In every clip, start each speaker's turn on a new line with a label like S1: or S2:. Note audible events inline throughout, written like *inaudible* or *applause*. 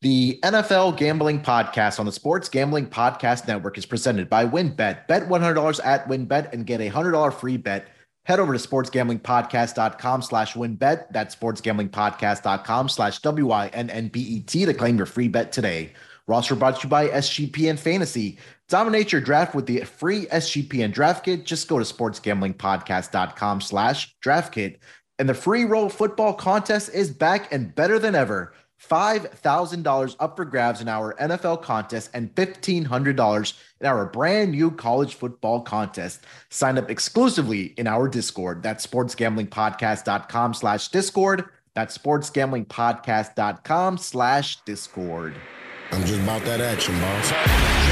S1: The NFL Gambling Podcast on the Sports Gambling Podcast Network is presented by WynnBET. Bet $100 at WynnBET and get a $100 free bet. Head over to sportsgamblingpodcast.com slash wynnbet. That's sportsgamblingpodcast.com slash W-I-N-N-B-E-T to claim your free bet today. Roster brought to you by SGPN Fantasy. Dominate your draft with the free SGPN draft kit. Just go to sportsgamblingpodcast.com slash draft kit. And the free roll football contest is back and better than ever. $5,000 up for grabs in our NFL contest and $1,500 in our brand new college football contest. Sign up exclusively in our Discord. That's sportsgamblingpodcast.com slash Discord. That's sportsgamblingpodcast.com slash Discord.
S2: I'm just about that action, boss.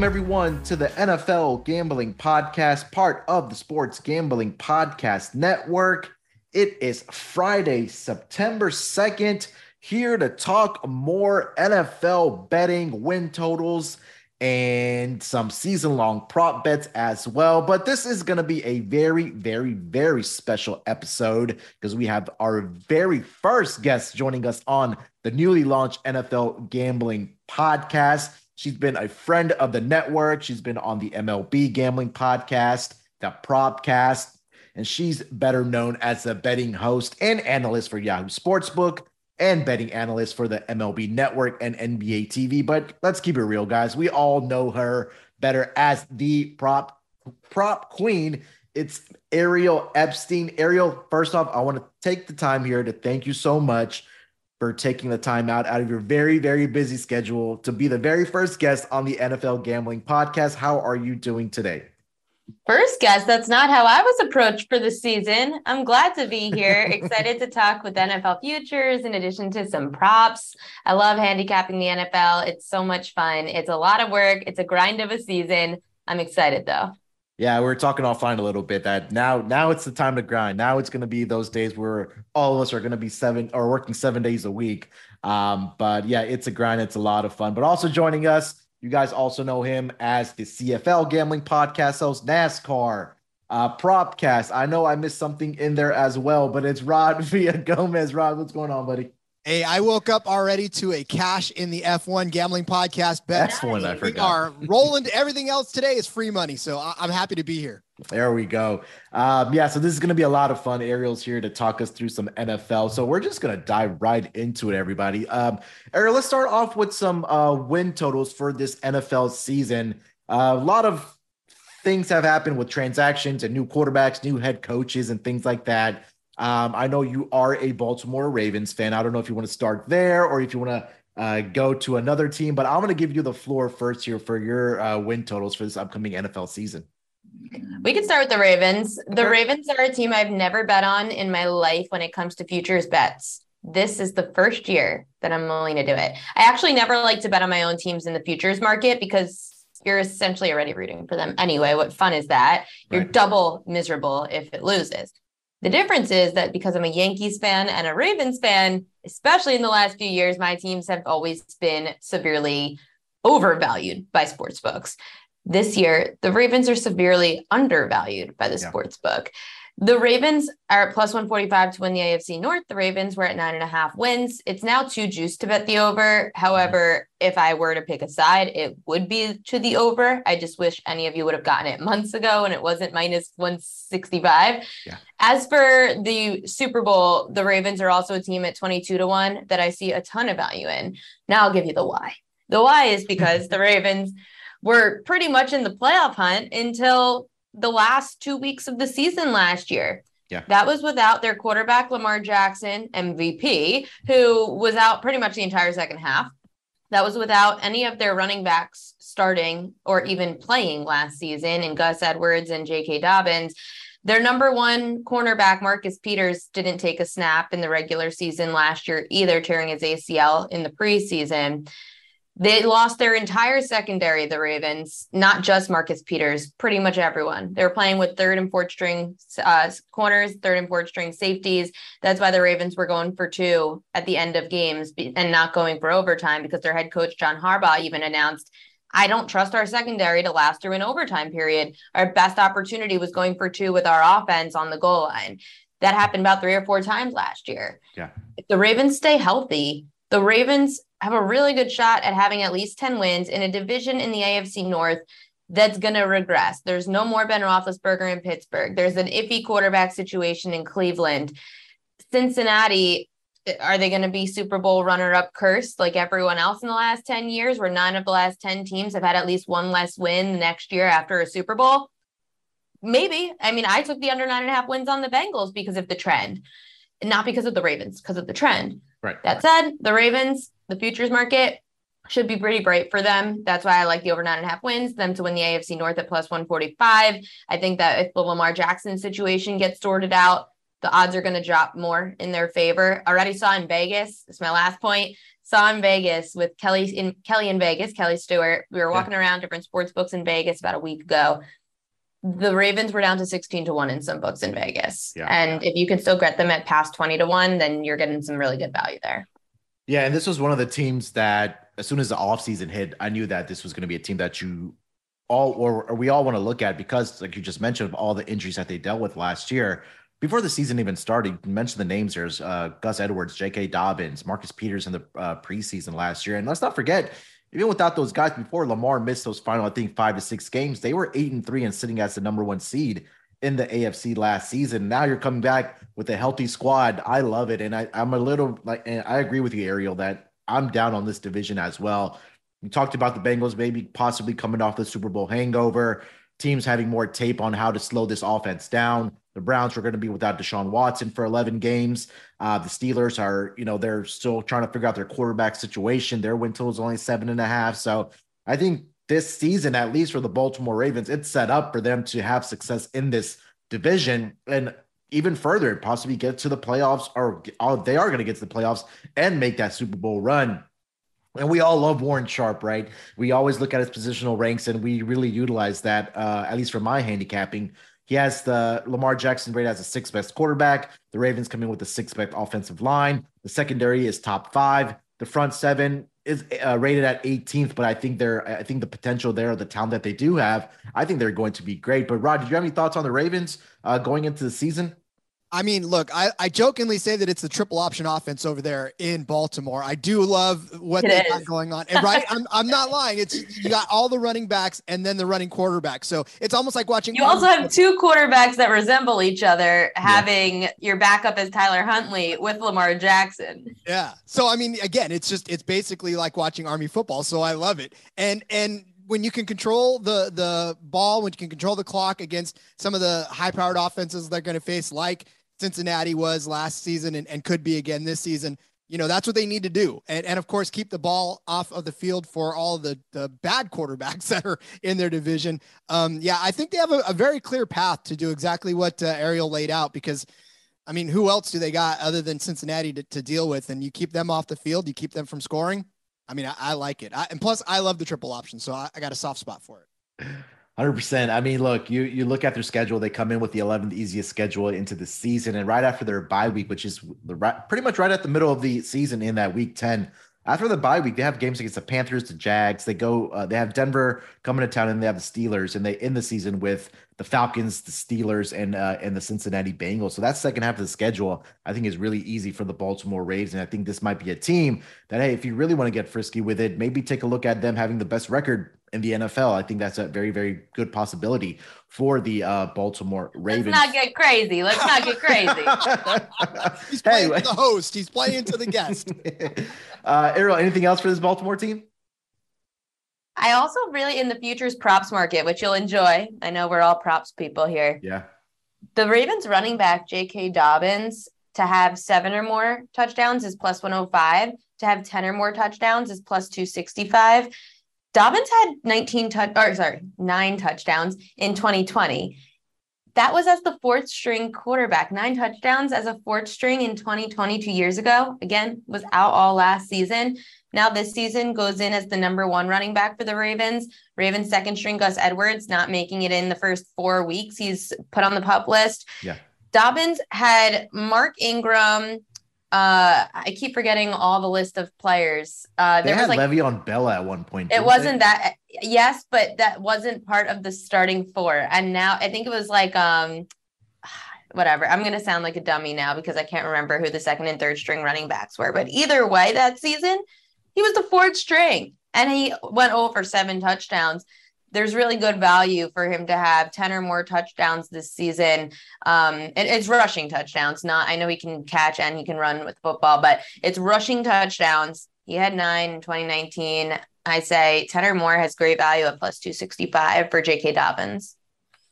S1: Welcome, everyone, to the NFL Gambling Podcast, part of the Sports Gambling Podcast Network. It is Friday, September 2nd, here to talk more NFL betting, win totals, and some season long prop bets as well. But this is going to be a very, very, very special episode because we have our very first guest joining us on the newly launched NFL Gambling Podcast. She's been a friend of the network. She's been on the MLB gambling podcast, the Propcast, and she's better known as the betting host and analyst for Yahoo Sportsbook and betting analyst for the MLB network and NBA TV. But let's keep it real, guys. We all know her better as the prop prop queen. It's Ariel Epstein. Ariel, first off, I want to take the time here to thank you so much for taking the time out out of your very, very busy schedule to be the very first guest on the NFL Gambling Podcast. How are you doing today?
S3: First guest, that's not how I was approached for the season. I'm glad to be here. *laughs* Excited to talk with NFL futures in addition to some props. I love handicapping the NFL. It's so much fun. It's a lot of work, it's a grind of a season. I'm excited though.
S1: Yeah, we are talking offline a little bit that now now it's the time to grind. Now it's going to be those days where all of us are going to be seven or working seven days a week. Um, but yeah, it's a grind. It's a lot of fun. But also joining us, you guys also know him as the CFL gambling podcast host, NASCAR, uh, Propcast. I know I missed something in there as well, but it's Rod *laughs* Villa Gomez. Rod, what's going on, buddy?
S4: Hey, I woke up already to a cash in the F1 gambling podcast bet.
S1: That's one I forgot.
S4: We are rolling. Everything else today is free money, so I'm happy to be here.
S1: There we go. Um, yeah, so this is going to be a lot of fun. Ariel's here to talk us through some NFL. So we're just going to dive right into it, everybody. Um, Ariel, let's start off with some uh, win totals for this NFL season. Uh, a lot of things have happened with transactions and new quarterbacks, new head coaches, and things like that. Um, I know you are a Baltimore Ravens fan. I don't know if you want to start there or if you want to uh, go to another team, but I'm going to give you the floor first here for your uh, win totals for this upcoming NFL season.
S3: We can start with the Ravens. The Ravens are a team I've never bet on in my life when it comes to futures bets. This is the first year that I'm willing to do it. I actually never like to bet on my own teams in the futures market because you're essentially already rooting for them anyway. What fun is that? You're right. double miserable if it loses. The difference is that because I'm a Yankees fan and a Ravens fan, especially in the last few years, my teams have always been severely overvalued by sports books. This year, the Ravens are severely undervalued by the yeah. sports book. The Ravens are at plus 145 to win the AFC North. The Ravens were at nine and a half wins. It's now too juiced to bet the over. However, if I were to pick a side, it would be to the over. I just wish any of you would have gotten it months ago and it wasn't minus 165. Yeah. As for the Super Bowl, the Ravens are also a team at 22 to 1 that I see a ton of value in. Now I'll give you the why. The why is because the *laughs* Ravens were pretty much in the playoff hunt until the last two weeks of the season last year.
S1: Yeah.
S3: That was without their quarterback, Lamar Jackson, MVP, who was out pretty much the entire second half. That was without any of their running backs starting or even playing last season, and Gus Edwards and J.K. Dobbins. Their number one cornerback, Marcus Peters, didn't take a snap in the regular season last year either, tearing his ACL in the preseason. They lost their entire secondary, the Ravens, not just Marcus Peters, pretty much everyone. They were playing with third and fourth string uh, corners, third and fourth string safeties. That's why the Ravens were going for two at the end of games and not going for overtime because their head coach, John Harbaugh, even announced I don't trust our secondary to last through an overtime period. Our best opportunity was going for two with our offense on the goal line. That happened about three or four times last year.
S1: Yeah.
S3: If the Ravens stay healthy, the Ravens have a really good shot at having at least 10 wins in a division in the AFC North that's going to regress. There's no more Ben Roethlisberger in Pittsburgh. There's an iffy quarterback situation in Cleveland. Cincinnati are they going to be Super Bowl runner up cursed like everyone else in the last 10 years, where nine of the last 10 teams have had at least one less win the next year after a Super Bowl? Maybe. I mean, I took the under nine and a half wins on the Bengals because of the trend, not because of the Ravens, because of the trend.
S1: Right.
S3: That said, the Ravens, the futures market should be pretty bright for them. That's why I like the over nine and a half wins, them to win the AFC North at plus 145. I think that if the Lamar Jackson situation gets sorted out, the odds are going to drop more in their favor. Already saw in Vegas. It's my last point. Saw in Vegas with Kelly in Kelly in Vegas, Kelly Stewart. We were walking yeah. around different sports books in Vegas about a week ago. The Ravens were down to 16 to 1 in some books in Vegas. Yeah. And if you can still get them at past 20 to 1, then you're getting some really good value there.
S1: Yeah, and this was one of the teams that as soon as the offseason hit, I knew that this was going to be a team that you all or, or we all want to look at because like you just mentioned of all the injuries that they dealt with last year before the season even started, you mentioned the names. There's uh, Gus Edwards, J.K. Dobbins, Marcus Peters in the uh, preseason last year, and let's not forget, even without those guys, before Lamar missed those final, I think five to six games, they were eight and three and sitting as the number one seed in the AFC last season. Now you're coming back with a healthy squad. I love it, and I, I'm a little like, and I agree with you, Ariel, that I'm down on this division as well. We talked about the Bengals maybe possibly coming off the Super Bowl hangover, teams having more tape on how to slow this offense down. The Browns are going to be without Deshaun Watson for 11 games. Uh, the Steelers are, you know, they're still trying to figure out their quarterback situation. Their win total is only seven and a half. So I think this season, at least for the Baltimore Ravens, it's set up for them to have success in this division and even further, possibly get to the playoffs, or oh, they are going to get to the playoffs and make that Super Bowl run. And we all love Warren Sharp, right? We always look at his positional ranks, and we really utilize that, uh, at least for my handicapping. He has the Lamar Jackson rated as a sixth best quarterback. The Ravens come in with the sixth best offensive line. The secondary is top five. The front seven is uh, rated at 18th, but I think they're I think the potential there, the talent that they do have, I think they're going to be great. But Rod, do you have any thoughts on the Ravens uh, going into the season?
S4: I mean, look, I, I jokingly say that it's the triple option offense over there in Baltimore. I do love what they got going on. And right, I'm, I'm not lying. It's you got all the running backs and then the running quarterback. So it's almost like watching.
S3: You also have two quarterbacks that resemble each other, having yeah. your backup as Tyler Huntley with Lamar Jackson.
S4: Yeah. So I mean, again, it's just it's basically like watching Army football. So I love it. And and when you can control the the ball, when you can control the clock against some of the high powered offenses they're going to face, like Cincinnati was last season and, and could be again this season. You know, that's what they need to do. And, and of course, keep the ball off of the field for all the, the bad quarterbacks *laughs* that are in their division. Um, yeah, I think they have a, a very clear path to do exactly what uh, Ariel laid out because, I mean, who else do they got other than Cincinnati to, to deal with? And you keep them off the field, you keep them from scoring. I mean, I, I like it. I, and plus, I love the triple option. So I, I got a soft spot for it. *laughs*
S1: Hundred percent. I mean, look, you you look at their schedule. They come in with the 11th easiest schedule into the season, and right after their bye week, which is the right, pretty much right at the middle of the season in that week 10. After the bye week, they have games against the Panthers, the Jags. They go. Uh, they have Denver coming to town, and they have the Steelers, and they end the season with the Falcons, the Steelers, and uh, and the Cincinnati Bengals. So that second half of the schedule, I think, is really easy for the Baltimore Ravens. And I think this might be a team that, hey, if you really want to get frisky with it, maybe take a look at them having the best record in the NFL. I think that's a very, very good possibility for the uh, Baltimore Ravens.
S3: Let's not get crazy. Let's not get crazy. *laughs*
S4: He's playing hey, to the host. He's playing to the guest. *laughs*
S1: uh, Ariel, anything else for this Baltimore team?
S3: I also really in the futures props market, which you'll enjoy. I know we're all props people here.
S1: Yeah.
S3: The Ravens running back J.K. Dobbins to have seven or more touchdowns is plus 105. To have 10 or more touchdowns is plus 265. Dobbins had 19 touch or sorry, nine touchdowns in 2020. That was as the fourth string quarterback, nine touchdowns as a fourth string in 2020, two years ago. Again, was out all last season. Now this season goes in as the number one running back for the Ravens. Ravens second string Gus Edwards not making it in the first four weeks. He's put on the pup list.
S1: Yeah.
S3: Dobbins had Mark Ingram. Uh, I keep forgetting all the list of players. Uh,
S1: They
S3: there was
S1: had
S3: like
S1: Le'Veon Bell at one point.
S3: it wasn't
S1: they?
S3: that yes, but that wasn't part of the starting four. And now I think it was like um *sighs* whatever. I'm gonna sound like a dummy now because I can't remember who the second and third string running backs were. But either way, that season, he was the fourth string and he went over seven touchdowns. There's really good value for him to have 10 or more touchdowns this season. Um, and it's rushing touchdowns, not I know he can catch and he can run with football, but it's rushing touchdowns. He had nine in 2019. I say 10 or more has great value at plus 265 for J.K. Dobbins.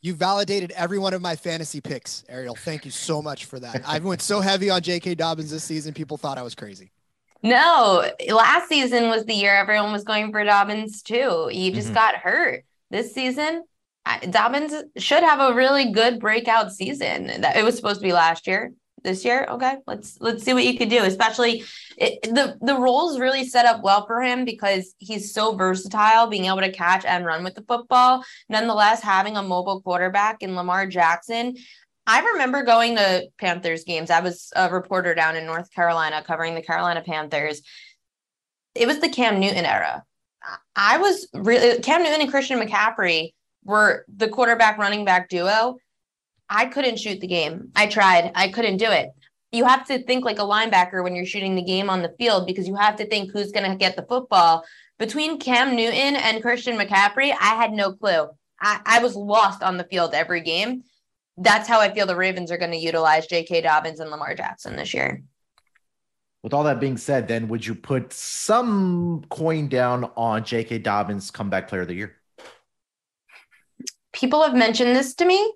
S4: You validated every one of my fantasy picks, Ariel. Thank you so much for that. I went so heavy on J.K. Dobbins this season, people thought I was crazy.
S3: No, last season was the year everyone was going for Dobbins too. He just
S1: Mhm.
S3: got hurt. This season, Dobbins should have a really good breakout season. That it was supposed to be last year. This year, okay, let's let's see what you could do. Especially it, the the roles really set up well for him because he's so versatile, being able to catch and run with the football. Nonetheless, having a mobile quarterback in Lamar Jackson, I remember going to Panthers games. I was a reporter down in North Carolina covering the Carolina Panthers. It was the Cam Newton era. I- was really Cam Newton and Christian McCaffrey were the quarterback running back duo. I couldn't shoot the game. I tried. I couldn't do it. You have to think like a linebacker when you're shooting the game on the field because you have to think who's going to get the football. Between Cam Newton and Christian McCaffrey, I had no clue. I, I was lost on the field every game that's how I feel the Ravens are going to utilize J.K. Dobbins and Lamar Jackson this year.
S1: With all that being said, then would you put some coin down on J.K. Dobbins comeback player of the year?
S3: People have mentioned this to me.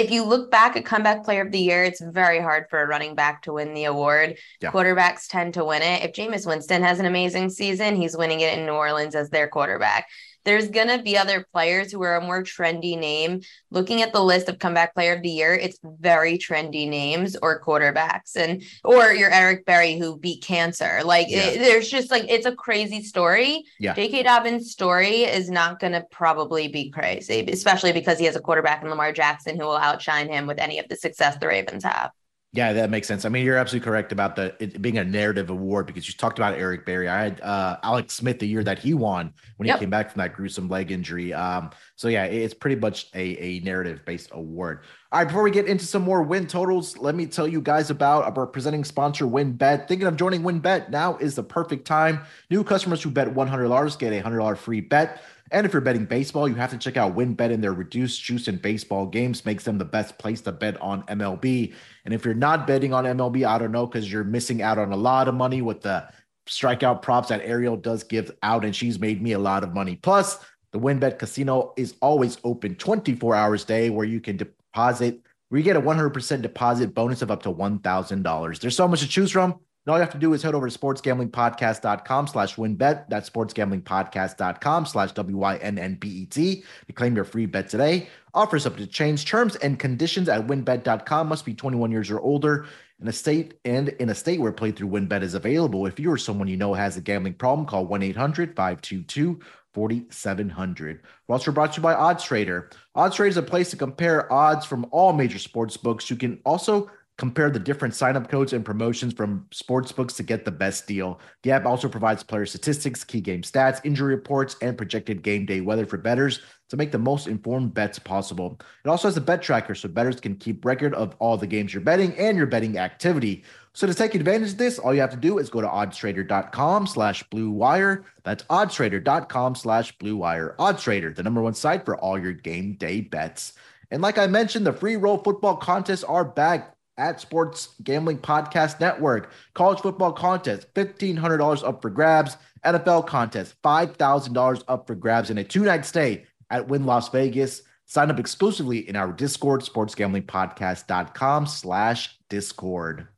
S3: If you look back at comeback player of the year, it's very hard for a running back to win the award.
S1: Yeah.
S3: Quarterbacks tend to win it. If Jameis Winston has an amazing season, he's winning it in New Orleans as their quarterback. There's going to be other players who are a more trendy name. Looking at the list of comeback player of the year, it's very trendy names or quarterbacks and or your Eric Berry who beat cancer. Like
S1: Yeah.
S3: it- there's just like it's a crazy story.
S1: Yeah.
S3: J.K. Dobbins' story is not going to probably be crazy, especially because he has a quarterback in Lamar Jackson who will outshine him with any of the success the Ravens have.
S1: Yeah, that makes sense. I mean, you're absolutely correct about the it being a narrative award because you talked about Eric Berry. I had uh, Alex Smith the year that he won when he
S3: Yep.
S1: came back from that gruesome leg injury. Um, so yeah, it's pretty much a, a narrative based award. All right, before we get into some more win totals, let me tell you guys about our presenting sponsor, WynnBET. Thinking of joining WynnBET? Now is the perfect time. New customers who bet $100 get a $100 free bet. And if you're betting baseball, you have to check out WynnBET and their reduced juice in baseball games makes them the best place to bet on MLB. And if you're not betting on MLB, I don't know because you're missing out on a lot of money with the strikeout props that Ariel does give out, and she's made me a lot of money. Plus, the WynnBET Casino is always open 24 hours a day where you can deposit, where you get a 100% deposit bonus of up to $1,000. There's so much to choose from. All you have to do is head over to sportsgamblingpodcast.com slash wynnbet. That's sportsgamblingpodcast.com slash W-I-N-N-B-E-T to claim your free bet today. Offers up to change terms and conditions at wynnbet.com. Must be 21 years or older in a state and in a state where playthrough WynnBET is available. If you or someone you know has a gambling problem, call 1-800-522-4700. We're also brought to you by Odds Trader. Odds Trader is a place to compare odds from all major sports books. You can also compare the different sign-up codes and promotions from sportsbooks to get the best deal. The app also provides player statistics, key game stats, injury reports, and projected game day weather for bettors to make the most informed bets possible. It also has a bet tracker so bettors can keep record of all the games you're betting and your betting activity. So to take advantage of this, all you have to do is go to oddstrader.com slash blue wire. That's oddstrader.com slash blue wire. Oddstrader, the number one site for all your game day bets. And like I mentioned, the free roll football contests are back at Sports Gambling Podcast Network. College football contest, $1,500 up for grabs. NFL contest, $5,000 up for grabs in a two night stay at Wynn Las Vegas. Sign up exclusively in our Discord, sportsgamblingpodcast.com slash Discord.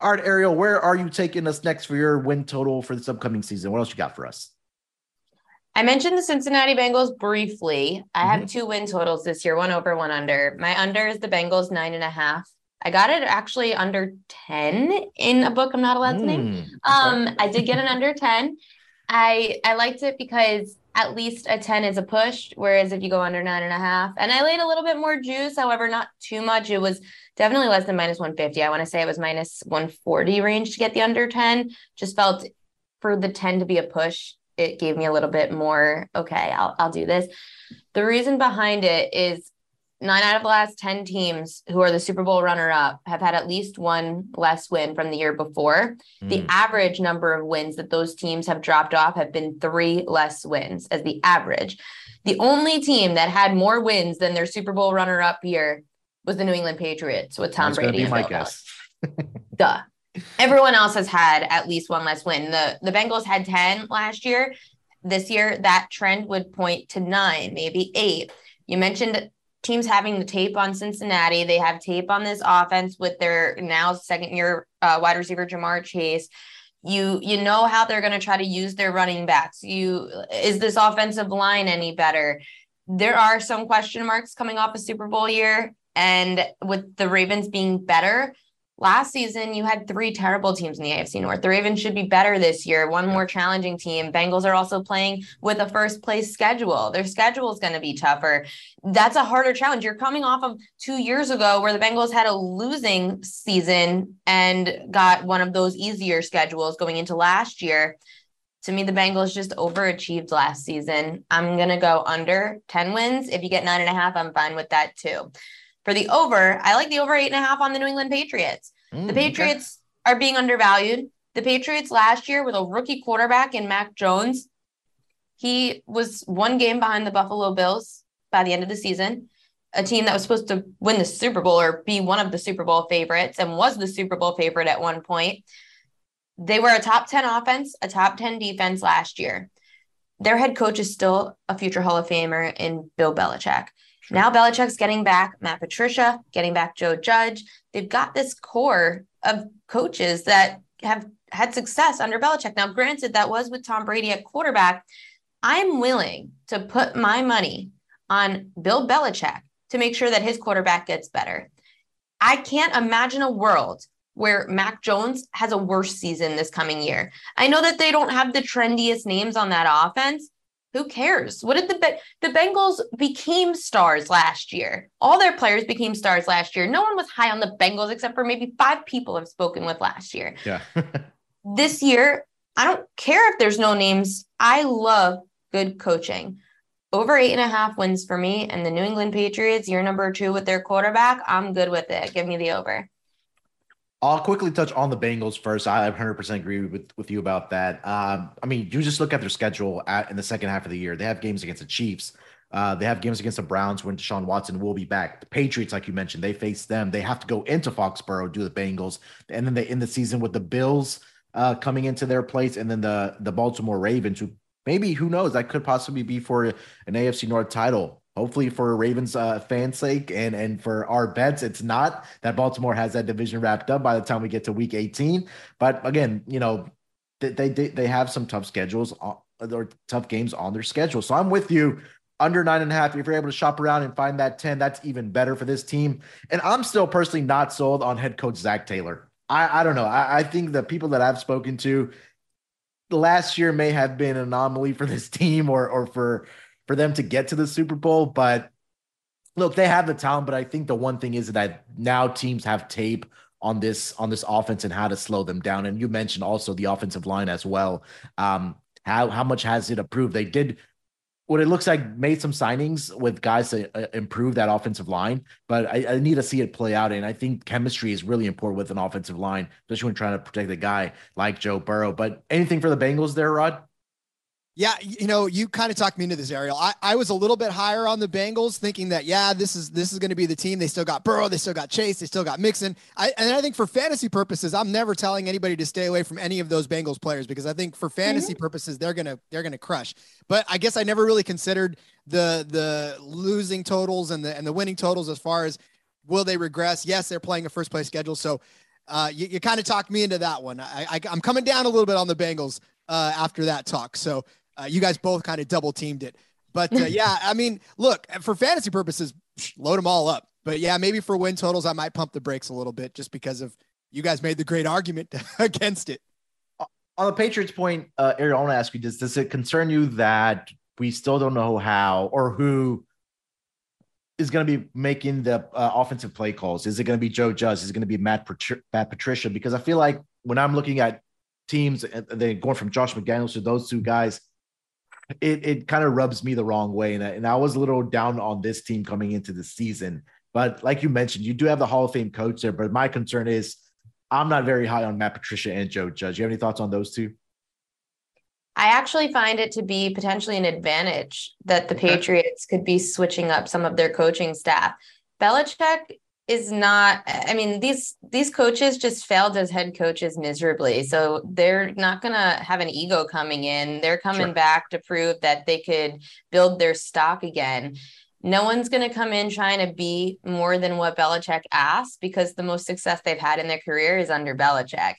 S1: All right, Ariel, where are you taking us next for your win total for this upcoming season? What else you got for us?
S3: I mentioned the Cincinnati Bengals briefly. I
S1: Mhm.
S3: have two win totals this year, one over, one under. My under is the Bengals nine and a half. I got it actually under 10 in a book I'm not allowed to name.
S1: Mm, okay.
S3: Um, I did get an under 10. I I liked it because at least a 10 is a push, whereas if you go under nine and a half, and I laid a little bit more juice, however, not too much. It was definitely less than minus 150. I want to say it was minus 140 range to get the under 10. Just felt for the 10 to be a push, it gave me a little bit more, okay, I'll I'll do this. The reason behind it is nine out of the last 10 teams who are the Super Bowl runner up have had at least one less win from the year before. The
S1: Mm.
S3: average number of wins that those teams have dropped off have been three less wins as the average. The only team that had more wins than their Super Bowl runner up year was the New England Patriots with Tom
S1: That's
S3: Brady.
S1: be
S3: and
S1: my guess.
S3: Duh. Everyone else has had at least one less win. The the Bengals had 10 last year. This year, that trend would point to nine, maybe eight. You mentioned teams having the tape on Cincinnati. They have tape on this offense with their now second year uh, wide receiver Ja'Marr Chase. You you know how they're going to try to use their running backs. You is this offensive line any better? There are some question marks coming off a Super Bowl year, and with the Ravens being better. Last season, you had three terrible teams in the AFC North. The Ravens should be better this year, one more challenging team. Bengals are also playing with a first place schedule. Their schedule is going to be tougher that's a harder challenge. You're coming off of two years ago where the Bengals had a losing season and got one of those easier schedules going into last year. To me, the Bengals just overachieved last season. I'm going to go under 10 wins. If you get nine and a half, I'm fine with that too. For the over, I like the over eight and a half on the New England Patriots.
S1: Mm,
S3: The
S1: okay.
S3: Patriots are being undervalued. The Patriots last year with a rookie quarterback in Mac Jones, he was one game behind the Buffalo Bills by the end of the season. A team that was supposed to win the Super Bowl or be one of the Super Bowl favorites and was the Super Bowl favorite at one point. They were a top 10 offense, a top 10 defense last year. Their head coach is still a future Hall of Famer in Bill Belichick. Now Belichick's getting back Matt Patricia, getting back Joe Judge. They've got this core of coaches that have had success under Belichick. Now, granted, that was with Tom Brady at quarterback. I'm willing to put my money on Bill Belichick to make sure that his quarterback gets better. I can't imagine a world where Mac Jones has a worse season this coming year. I know that they don't have the trendiest names on that offense. Who cares? What did the the Bengals became stars last year? All their players became stars last year. No one was high on the Bengals except for maybe five people I've spoken with last year
S1: Yeah. *laughs*
S3: this year, I don't care if there's no names. I love good coaching. Over eight and a half wins for me. And the New England Patriots, year number two with their quarterback, I'm good with it. Give me the over.
S1: I'll quickly touch on the Bengals first. I 100% agree with, with you about that. Um, I mean, you just look at their schedule at, in the second half of the year. They have games against the Chiefs. Uh, they have games against the Browns when Deshaun Watson will be back. The Patriots, like you mentioned, they face them. They have to go into Foxborough, do the Bengals, and then they end the season with the Bills uh, coming into their place, and then the the Baltimore Ravens, who maybe who knows that could possibly be for an AFC North title. Hopefully, for Ravens uh, fans' sake and and for our bets, it's not that Baltimore has that division wrapped up by the time we get to Week 18. But again, you know, they they they have some tough schedules or tough games on their schedule. So I'm with you. Under nine and a half. If you're able to shop around and find that 10, that's even better for this team. And I'm still personally not sold on head coach Zac Taylor. I, I don't know. I, I think the people that I've spoken to last year may have been an anomaly for this *laughs* team or or for for them to get to the Super Bowl. But look, they have the talent. But I think the one thing is that now teams have tape on this on this offense and how to slow them down. And you mentioned also the offensive line as well. Um, how how much has it improved? They did what it looks like made some signings with guys to uh, improve that offensive line, but I, I, need to see it play out. And I think chemistry is really important with an offensive line, especially when trying to protect a guy like Joe Burrow. But anything for the Bengals there, Rod?
S4: Yeah, you know, you kind of talked me into this, Ariel. I, I was a little bit higher on the Bengals, thinking that yeah, this is this is going to be the team. They still got Burrow, they still got Chase, they still got Mixon. I, and I think for fantasy purposes, I'm never telling anybody to stay away from any of those Bengals players because I think for fantasy mm-hmm. purposes, they're gonna they're gonna crush. But I guess I never really considered the the losing totals and the and the winning totals as far as will they regress? Yes, they're playing a first place schedule, so uh, you, you kind of talked me into that one. I, I I'm coming down a little bit on the Bengals uh, after that talk. So Uh, you guys both kind of double teamed it. But uh, yeah, I mean, look, for fantasy purposes, load them all up. But yeah, maybe for win totals, I might pump the brakes a little bit just because of you guys made the great argument *laughs* against it.
S1: On the Patriots point, uh, Ariel, I want to ask you: Does does it concern you that we still don't know how or who is going to be making the uh, offensive play calls? Is it going to be Joe Judge? Is it going to be Matt, Matt Patricia? Because I feel like when I'm looking at teams, uh, they going from Josh McDaniels to those two guys, it, it kind of rubs me the wrong way. And I, and I was a little down on this team coming into the season. But like you mentioned, you do have the Hall of Fame coach there. But my concern is I'm not very high on Matt Patricia and Joe Judge. You have any thoughts on those two?
S3: I actually find it to be potentially an advantage that the Patriots could be switching up some of their coaching staff. Belichick is not I mean these these coaches just failed as head coaches miserably. So they're not going to have an ego coming in. They're coming sure. back to prove that they could build their stock again. No one's going to come in trying to be more than what Belichick asked because the most success they've had in their career is under Belichick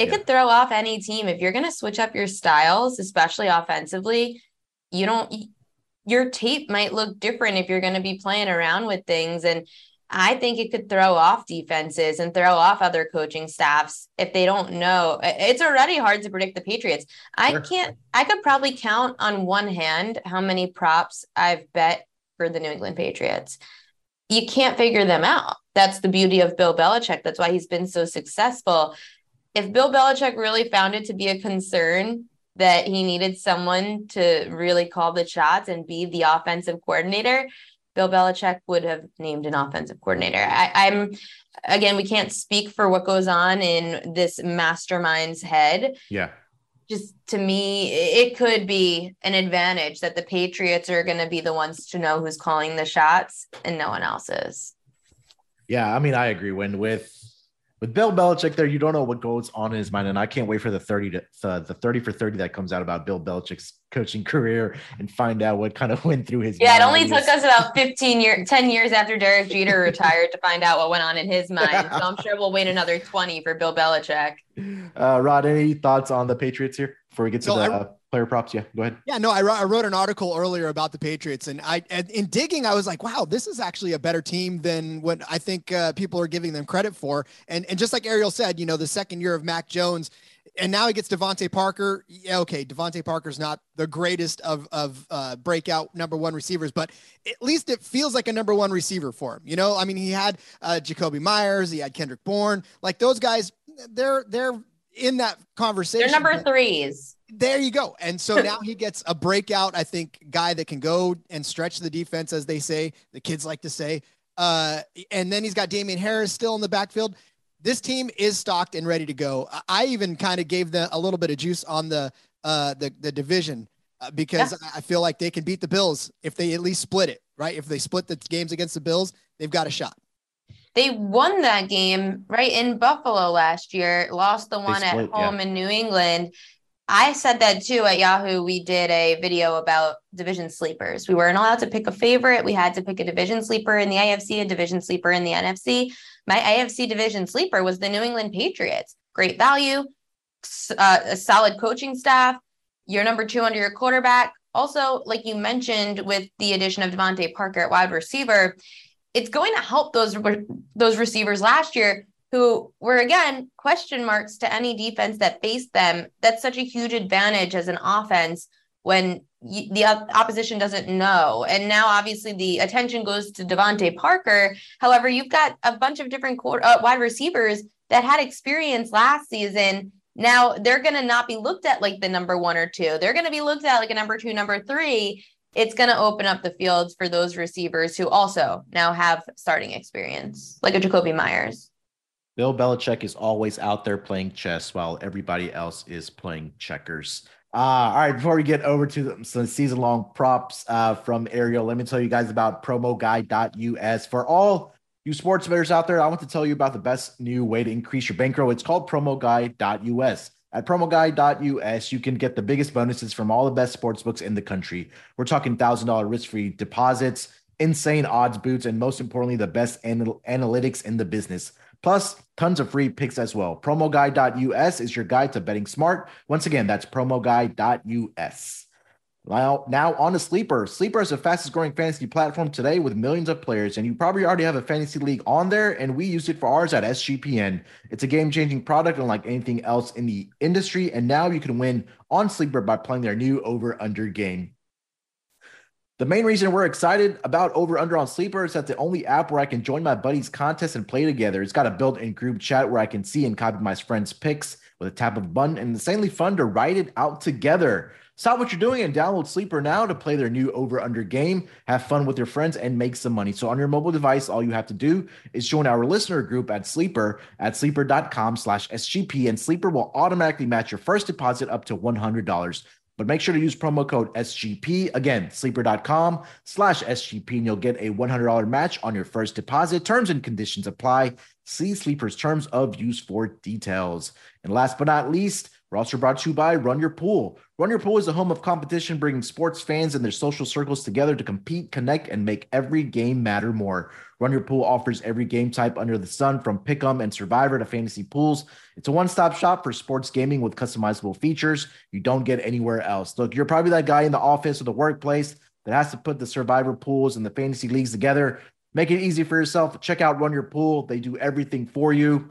S3: it yeah. could throw off any team if you're going to switch up your styles, especially offensively. You don't, your tape might look different if you're going to be playing around with things. And I think it could throw off defenses and throw off other coaching staffs if they don't know. It's already hard to predict the Patriots. I sure. can't, I could probably count on one hand how many props I've bet for the New England Patriots. You can't figure them out. That's the beauty of Bill Belichick. That's why he's been so successful if Bill Belichick really found it to be a concern that he needed someone to really call the shots and be the offensive coordinator, Bill Belichick would have named an offensive coordinator. I, am again, we can't speak for what goes on in this mastermind's head.
S1: Yeah.
S3: Just to me, it could be an advantage that the Patriots are going to be the ones to know who's calling the shots and no one else is.
S1: Yeah, I mean, I agree. When with with Bill Belichick there, you don't know what goes on in his mind, and I can't wait for the thirty to uh, the thirty for thirty that comes out about Bill Belichick's coaching *laughs* career and find out what kind of *laughs* went through his.
S3: Yeah, mind. it only took us about fifteen years, ten years after Derek *laughs* Jeter retired to find out what went on in his mind. So I'm sure we'll wait another twenty for Bill Belichick.
S1: Uh, Rod, any thoughts on the Patriots here before we get to no, the? I, uh, player props. Yeah, go ahead.
S4: Yeah, no, I, I wrote an article earlier about the Patriots, and I in digging, I was like, wow, this is actually a better team than what I think uh, people are giving them credit for. And and just like Ariel said, you know, the second year of Mac Jones. And now he gets DeVante Parker. Yeah, okay, DeVante Parker's not the greatest of of uh, breakout number one receivers, but at least it feels like a number one receiver for him. You know, I mean, he had uh, Jakobi Meyers, he had Kendrick Bourne, like those guys. They're they're in that conversation.
S3: They're number threes.
S4: There you go. And so now he gets a breakout, I think, guy that can go and stretch the defense, as they say, the kids like to say. Uh, and then he's got Damien Harris still in the backfield. This team is stocked and ready to go. I even kind of gave them a little bit of juice on the uh, the, the division uh, because yeah. I feel like they can beat the Bills if they at least split it, right? If they split the games against the Bills, they've got a shot.
S3: They won that game right in Buffalo last year, lost the one split, at home yeah. in New England. I said that too at Yahoo. We did a video about division sleepers. We weren't allowed to pick a favorite. We had to pick a division sleeper in the AFC, a division sleeper in the NFC. My AFC division sleeper was the New England Patriots. Great value, uh, a solid coaching staff. Your number two under your quarterback. Also, like you mentioned, with the addition of DeVante Parker at wide receiver, it's going to help those those receivers last year who were again question marks to any defense that faced them. That's such a huge advantage as an offense when the opposition doesn't know. And now, obviously, the attention goes to DeVante Parker. However, you've got a bunch of different uh, wide receivers that had experience last season. Now they're going to not be looked at like the number one or two. They're going to be looked at like a number two, number three it's going to open up the fields for those receivers who also now have starting experience, like a Jakobi Meyers.
S1: Bill Belichick is always out there playing chess while everybody else is playing checkers. Uh, all right, before we get over to some season long props uh, from Ariel, let me tell you guys about promoguy.us. For all you sports bettors out there, I want to tell you about the best new way to increase your bankroll. It's called promoguy.us. At promoguy.us, you can get the biggest bonuses from all the best sports books in the country. We're talking $1,000 risk free deposits, insane odds boots, and most importantly, the best anal- analytics in the business. Plus, tons of free picks as well. Promoguy.us is your guide to betting smart. Once again, that's promoguy.us. Now, now on to Sleeper. Sleeper is the fastest growing fantasy platform today with millions of players, and you probably already have a fantasy league on there, and we use it for ours at SGPN. It's a game changing product unlike anything else in the industry, and now you can win on Sleeper by playing their new over under game. The main reason we're excited about Over Under on Sleeper is that the only app where I can join my buddies' contests and play together. It's got a built in group chat where I can see and copy my friends' picks with a tap of a button, and insanely fun to write it out together. Stop what you're doing and download Sleeper now to play their new Over Under game. Have fun with your friends and make some money. So on your mobile device, all you have to do is join our listener group at Sleeper at sleeper.com slash SGP, and Sleeper will automatically match your first deposit up to $100 but make sure to use promo code SGP. Again, sleeper.com slash SGP, and you'll get a $100 match on your first deposit. Terms and conditions apply. See Sleeper's terms of use for details. And last but not least, we're also brought to you by Run Your Pool. Run Your Pool is a home of competition, bringing sports fans and their social circles together to compete, connect, and make every game matter more. Run Your Pool offers every game type under the sun, from Pick'em and Survivor to fantasy pools. It's a one-stop shop for sports gaming with customizable features you don't get anywhere else. Look, you're probably that guy in the office or the workplace that has to put the Survivor pools and the fantasy leagues together. Make it easy for yourself. Check out Run Your Pool. They do everything for you.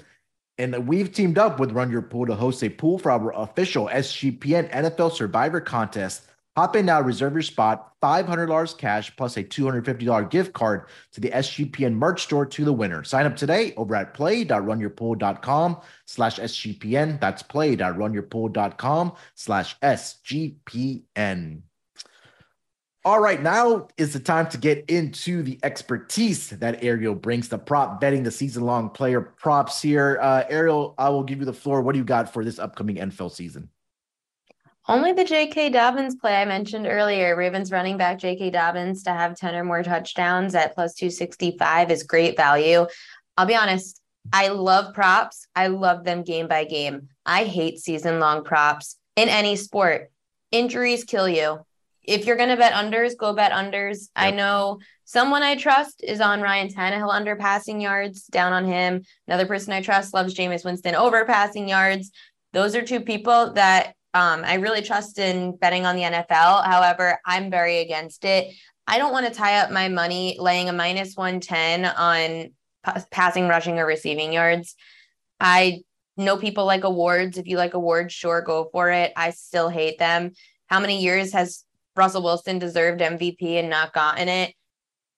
S1: And we've teamed up with Run Your Pool to host a pool for our official SGPN NFL Survivor contest. Hop in now, reserve your spot, $500 cash plus a $250 gift card to the SGPN merch store to the winner. Sign up today over at play.runyourpool.com slash SGPN. That's play.runyourpool.com slash SGPN. All right, now is the time to get into the expertise that Ariel brings to prop betting, the season long player props here. Uh, Ariel, I will give you the floor. What do you got for this upcoming NFL season?
S3: Only the J.K. Dobbins play I mentioned earlier, Ravens running back J.K. Dobbins to have 10 or more touchdowns at plus 265 is great value. I'll be honest, I love props. I love them game by game. I hate season long props in any sport. Injuries kill you if you're going to bet unders, go bet unders. Yep. I know someone I trust is on Ryan Tannehill under passing yards, down on him. Another person I trust loves Jameis Winston over passing yards. Those are two people that um, I really trust in betting on the NFL. However, I'm very against it. I don't want to tie up my money laying a minus 110 on p- passing, rushing, or receiving yards. I know people like awards. If you like awards, sure, go for it. I still hate them. How many years has Russell Wilson deserved MVP and not gotten it.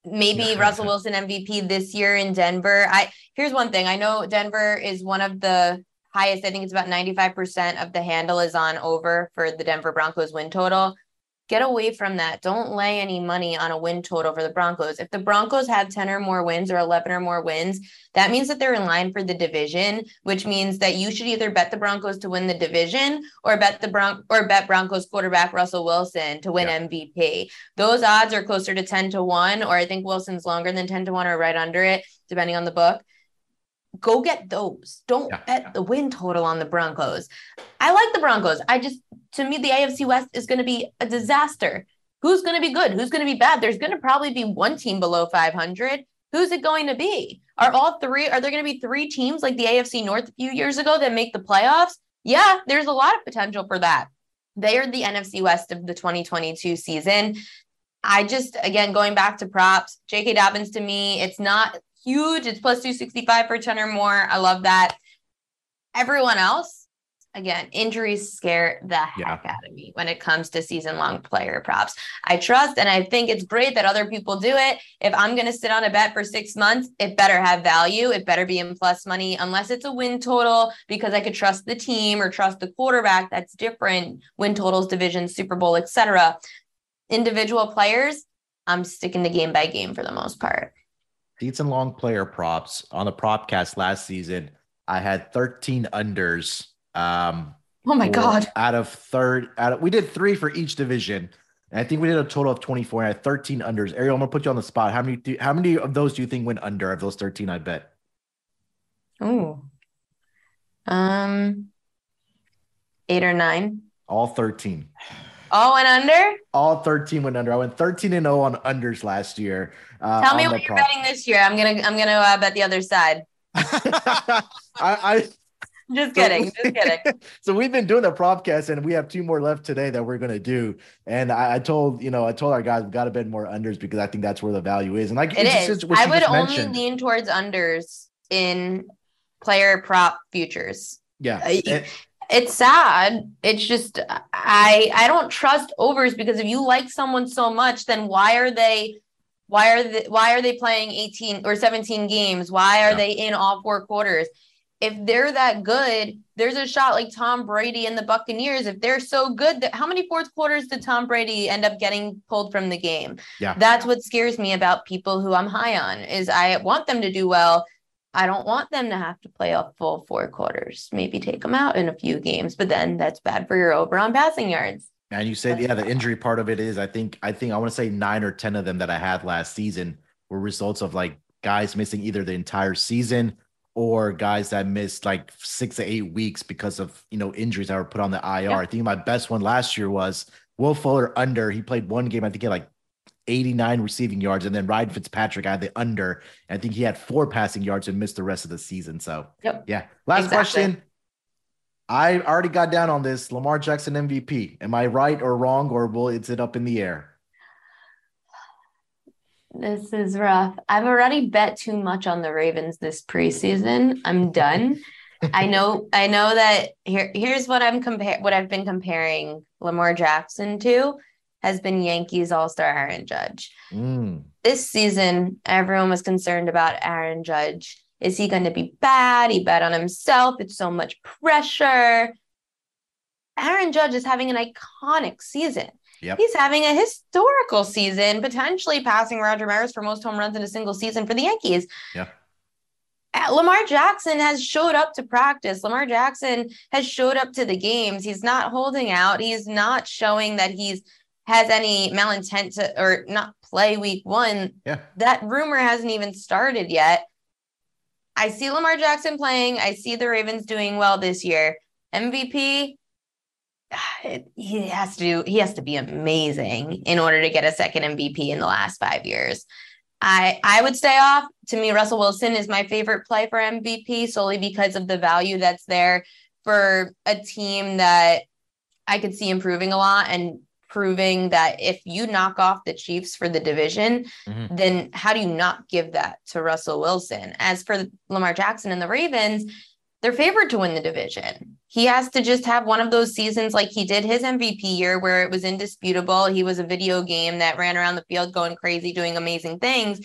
S3: Maybe Russell Wilson MVP this year in Denver. I here's one thing. I know Denver is one of the highest. I think it's about 95% of the handle is on over for the Denver Broncos win total get away from that. Don't lay any money on a win total for the Broncos. If the Broncos have 10 or more wins or 11 or more wins, that means that they're in line for the division, which means that you should either bet the Broncos to win the division or bet the Bron- or bet Broncos quarterback Russell Wilson to win yeah. MVP. Those odds are closer to 10 to 1 or I think Wilson's longer than 10 to 1 or right under it depending on the book go get those. Don't yeah, bet the win total on the Broncos. I like the Broncos. I just, to me, the AFC West is going to be a disaster. Who's going to be good? Who's going to be bad? There's going to probably be one team below 500. Who's it going to be? Are all three, are there going to be three teams like the AFC North a few years ago that make the playoffs? Yeah, there's a lot of potential for that. They are the NFC West of the 2022 season. I just, again, going back to props, J.K. Dobbins to me, it's not huge. It's plus 265 for 10 or more. I love that. Everyone else, again, injuries scare the heck yeah. out of me when it comes to season long player props. I trust and I think it's great that other people do it. If I'm going to sit on a bet for six months, it better have value. It better be in plus money, unless it's a win total because I could trust the team or trust the quarterback. That's different. Win totals, division, Super Bowl, etc. Individual players, I'm sticking to game by game for the most part
S1: season long player props on the propcast last season. I had 13 unders. Um,
S3: oh my god!
S1: Out of third, out of we did three for each division. And I think we did a total of 24. And I had 13 unders. Ariel, I'm gonna put you on the spot. How many do, how many of those do you think went under of those 13? I bet.
S3: Oh, um, eight or nine.
S1: All 13.
S3: All went under?
S1: All 13 went under. I went 13 and 0 on unders last year.
S3: Uh, Tell me what you're prop. betting this year. I'm gonna I'm gonna uh, bet the other side. *laughs*
S1: I, I *laughs*
S3: Just kidding. Just kidding. *laughs*
S1: so we've been doing the propcast and we have two more left today that we're gonna do. And I, I told you know I told our guys we got to bet more unders because I think that's where the value is. And like
S3: it is. I would only mentioned. lean towards unders in player prop futures.
S1: Yeah.
S3: it, it's sad. It's just I I don't trust overs because if you like someone so much, then why are they why are they why are they playing 18 or 17 games? Why are yeah. they in all four quarters? If they're that good, there's a shot like Tom Brady and the Buccaneers. If they're so good, that how many fourth quarters did Tom Brady end up getting pulled from the game?
S1: Yeah.
S3: That's what scares me about people who I'm high on is I want them to do well, I don't want them to have to play a full four quarters. Maybe take them out in a few games, but then that's bad for your over on passing yards.
S1: And you said, yeah, the injury part of it is, I think, I think I want to say nine or 10 of them that I had last season were results of like guys missing either the entire season or guys that missed like six to eight weeks because of, you know, injuries that were put on the IR. Yeah. I think my best one last year was Will Fuller under. He played one game, I think he had like 89 receiving yards. And then Ryan Fitzpatrick had the under. I think he had four passing yards and missed the rest of the season. So,
S3: yep.
S1: yeah. Last exactly. question. I already got down on this Lamar Jackson MVP. Am I right or wrong, or will it's it up in the air?
S3: This is rough. I've already bet too much on the Ravens this preseason. I'm done. *laughs* I know I know that here here's what I'm compare what I've been comparing Lamar Jackson to has been Yankees All Star Aaron Judge.
S1: Mm.
S3: This season, everyone was concerned about Aaron Judge. Is he going to be bad? He bet on himself. It's so much pressure. Aaron Judge is having an iconic season.
S1: Yep.
S3: He's having a historical season, potentially passing Roger Maris for most home runs in a single season for the Yankees.
S1: Yeah.
S3: Uh, Lamar Jackson has showed up to practice. Lamar Jackson has showed up to the games. He's not holding out. He's not showing that he's has any malintent to or not play week one.
S1: Yeah.
S3: That rumor hasn't even started yet. I see Lamar Jackson playing. I see the Ravens doing well this year. MVP, *sighs* he has to do, he has to be amazing in order to get a second MVP in the last five years. I I would stay off. To me, Russell Wilson is my favorite play for MVP solely because of the value that's there for a team that I could see improving a lot and proving that if you knock off the Chiefs for the division, mm-hmm. then how do you not give that to Russell Wilson? As for Lamar Jackson and the Ravens, they're favored to win the division. He has to just have one of those seasons like he did his MVP year where it was indisputable. He was a video game that ran around the field going crazy, doing amazing things.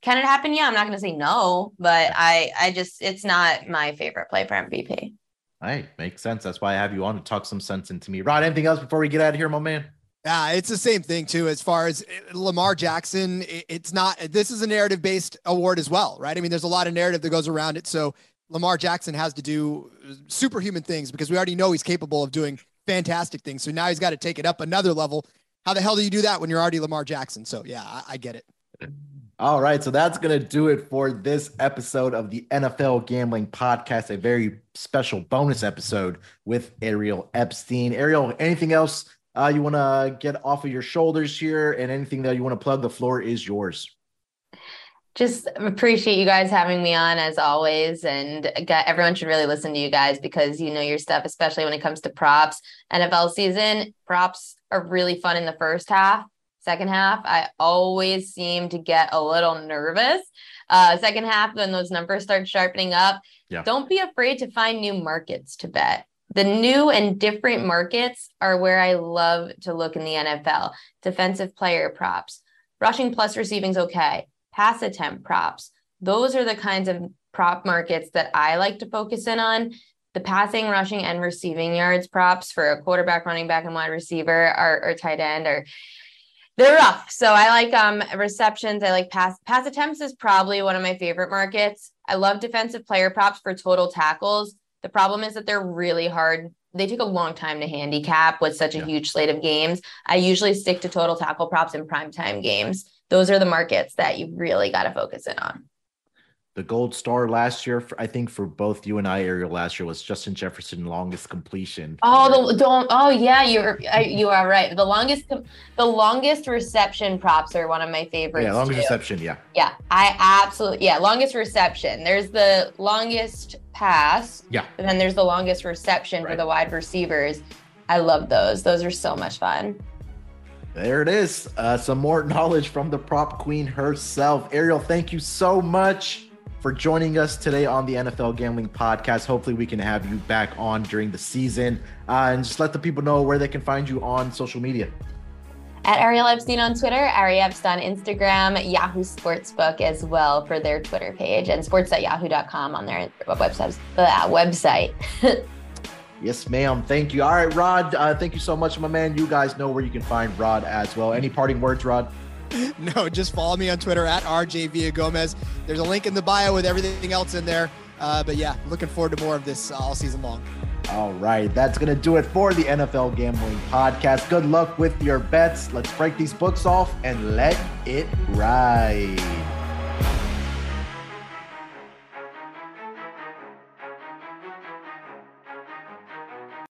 S3: Can it happen? Yeah, I'm not going to say no, but I I just it's not my favorite play for MVP.
S1: Hey, makes sense. That's why I have you on to talk some sense into me. Rod, anything else before we get out of here, my man?
S4: Yeah, it's the same thing too. As far as eh, Lamar Jackson, it's not. This is a narrative-based award as well, right? I mean, there's a lot of narrative that goes around it. So Lamar Jackson has to do superhuman things because we already know he's capable of doing fantastic things. So now he's got to take it up another level. How the hell do you do that when you're already Lamar Jackson? So yeah, I, I get it. *laughs*
S1: All right, so that's going to do it for this episode of the NFL Gambling Podcast, a very special bonus episode with Ariel Epstein. Ariel, anything else uh, you want to get off of your shoulders here and anything that you want to plug? The floor is yours.
S3: Just appreciate you guys having me on as always. And everyone should really listen to you guys because you know your stuff, especially when it comes to props. NFL season, props are really fun in the first half Second half, I always seem to get a little nervous. Uh, second half, when those numbers start sharpening up,
S1: yeah.
S3: don't be afraid to find new markets to bet. The new and different markets are where I love to look in the NFL. Defensive player props, rushing plus receiving's okay, pass attempt props. Those are the kinds of prop markets that I like to focus in on. The passing, rushing, and receiving yards props for a quarterback, running back, and wide receiver or, or tight end are they're rough. So I like um receptions. I like pass pass attempts is probably one of my favorite markets. I love defensive player props for total tackles. The problem is that they're really hard. They take a long time to handicap with such a yeah. huge slate of games. I usually stick to total tackle props in primetime games. Those are the markets that you really got to focus in on.
S1: The gold star last year, for, I think for both you and I, Ariel, last year was Justin Jefferson longest completion.
S3: Oh, the don't. Oh, yeah, you're you are right. The longest the longest reception props are one of my favorites.
S1: Yeah, longest
S3: too.
S1: reception. Yeah.
S3: Yeah, I absolutely yeah. Longest reception. There's the longest pass.
S1: Yeah.
S3: And then there's the longest reception
S1: Right.
S3: for the wide receivers. I love those. Those are so much fun.
S1: There it is. Uh, some more *laughs* knowledge from the prop queen herself. Ariel, thank you so much for joining us today on the NFL Gambling Podcast. Hopefully, we can have you back on during the season. Uh, and just let the people know where they can find you on social media.
S3: At Ariel Epstein on Twitter, Ari Epstein on Instagram, Yahoo Sportsbook as well for their Twitter page, and sports.yahoo.com on their website. Uh, website. *laughs*
S1: Yes, ma'am. Thank you. All right, Rod. Uh, thank you so much, my man. You guys know where you can find Rod as well. Any parting words, Rod? *laughs*
S4: No, just follow me on Twitter at RJ Gomez. There's a link in the bio with everything else in there. Uh, but yeah, looking forward to more of this all season long.
S1: All right, that's going to do it for the NFL Gambling Podcast. Good luck with your bets. Let's break these books off and let it ride.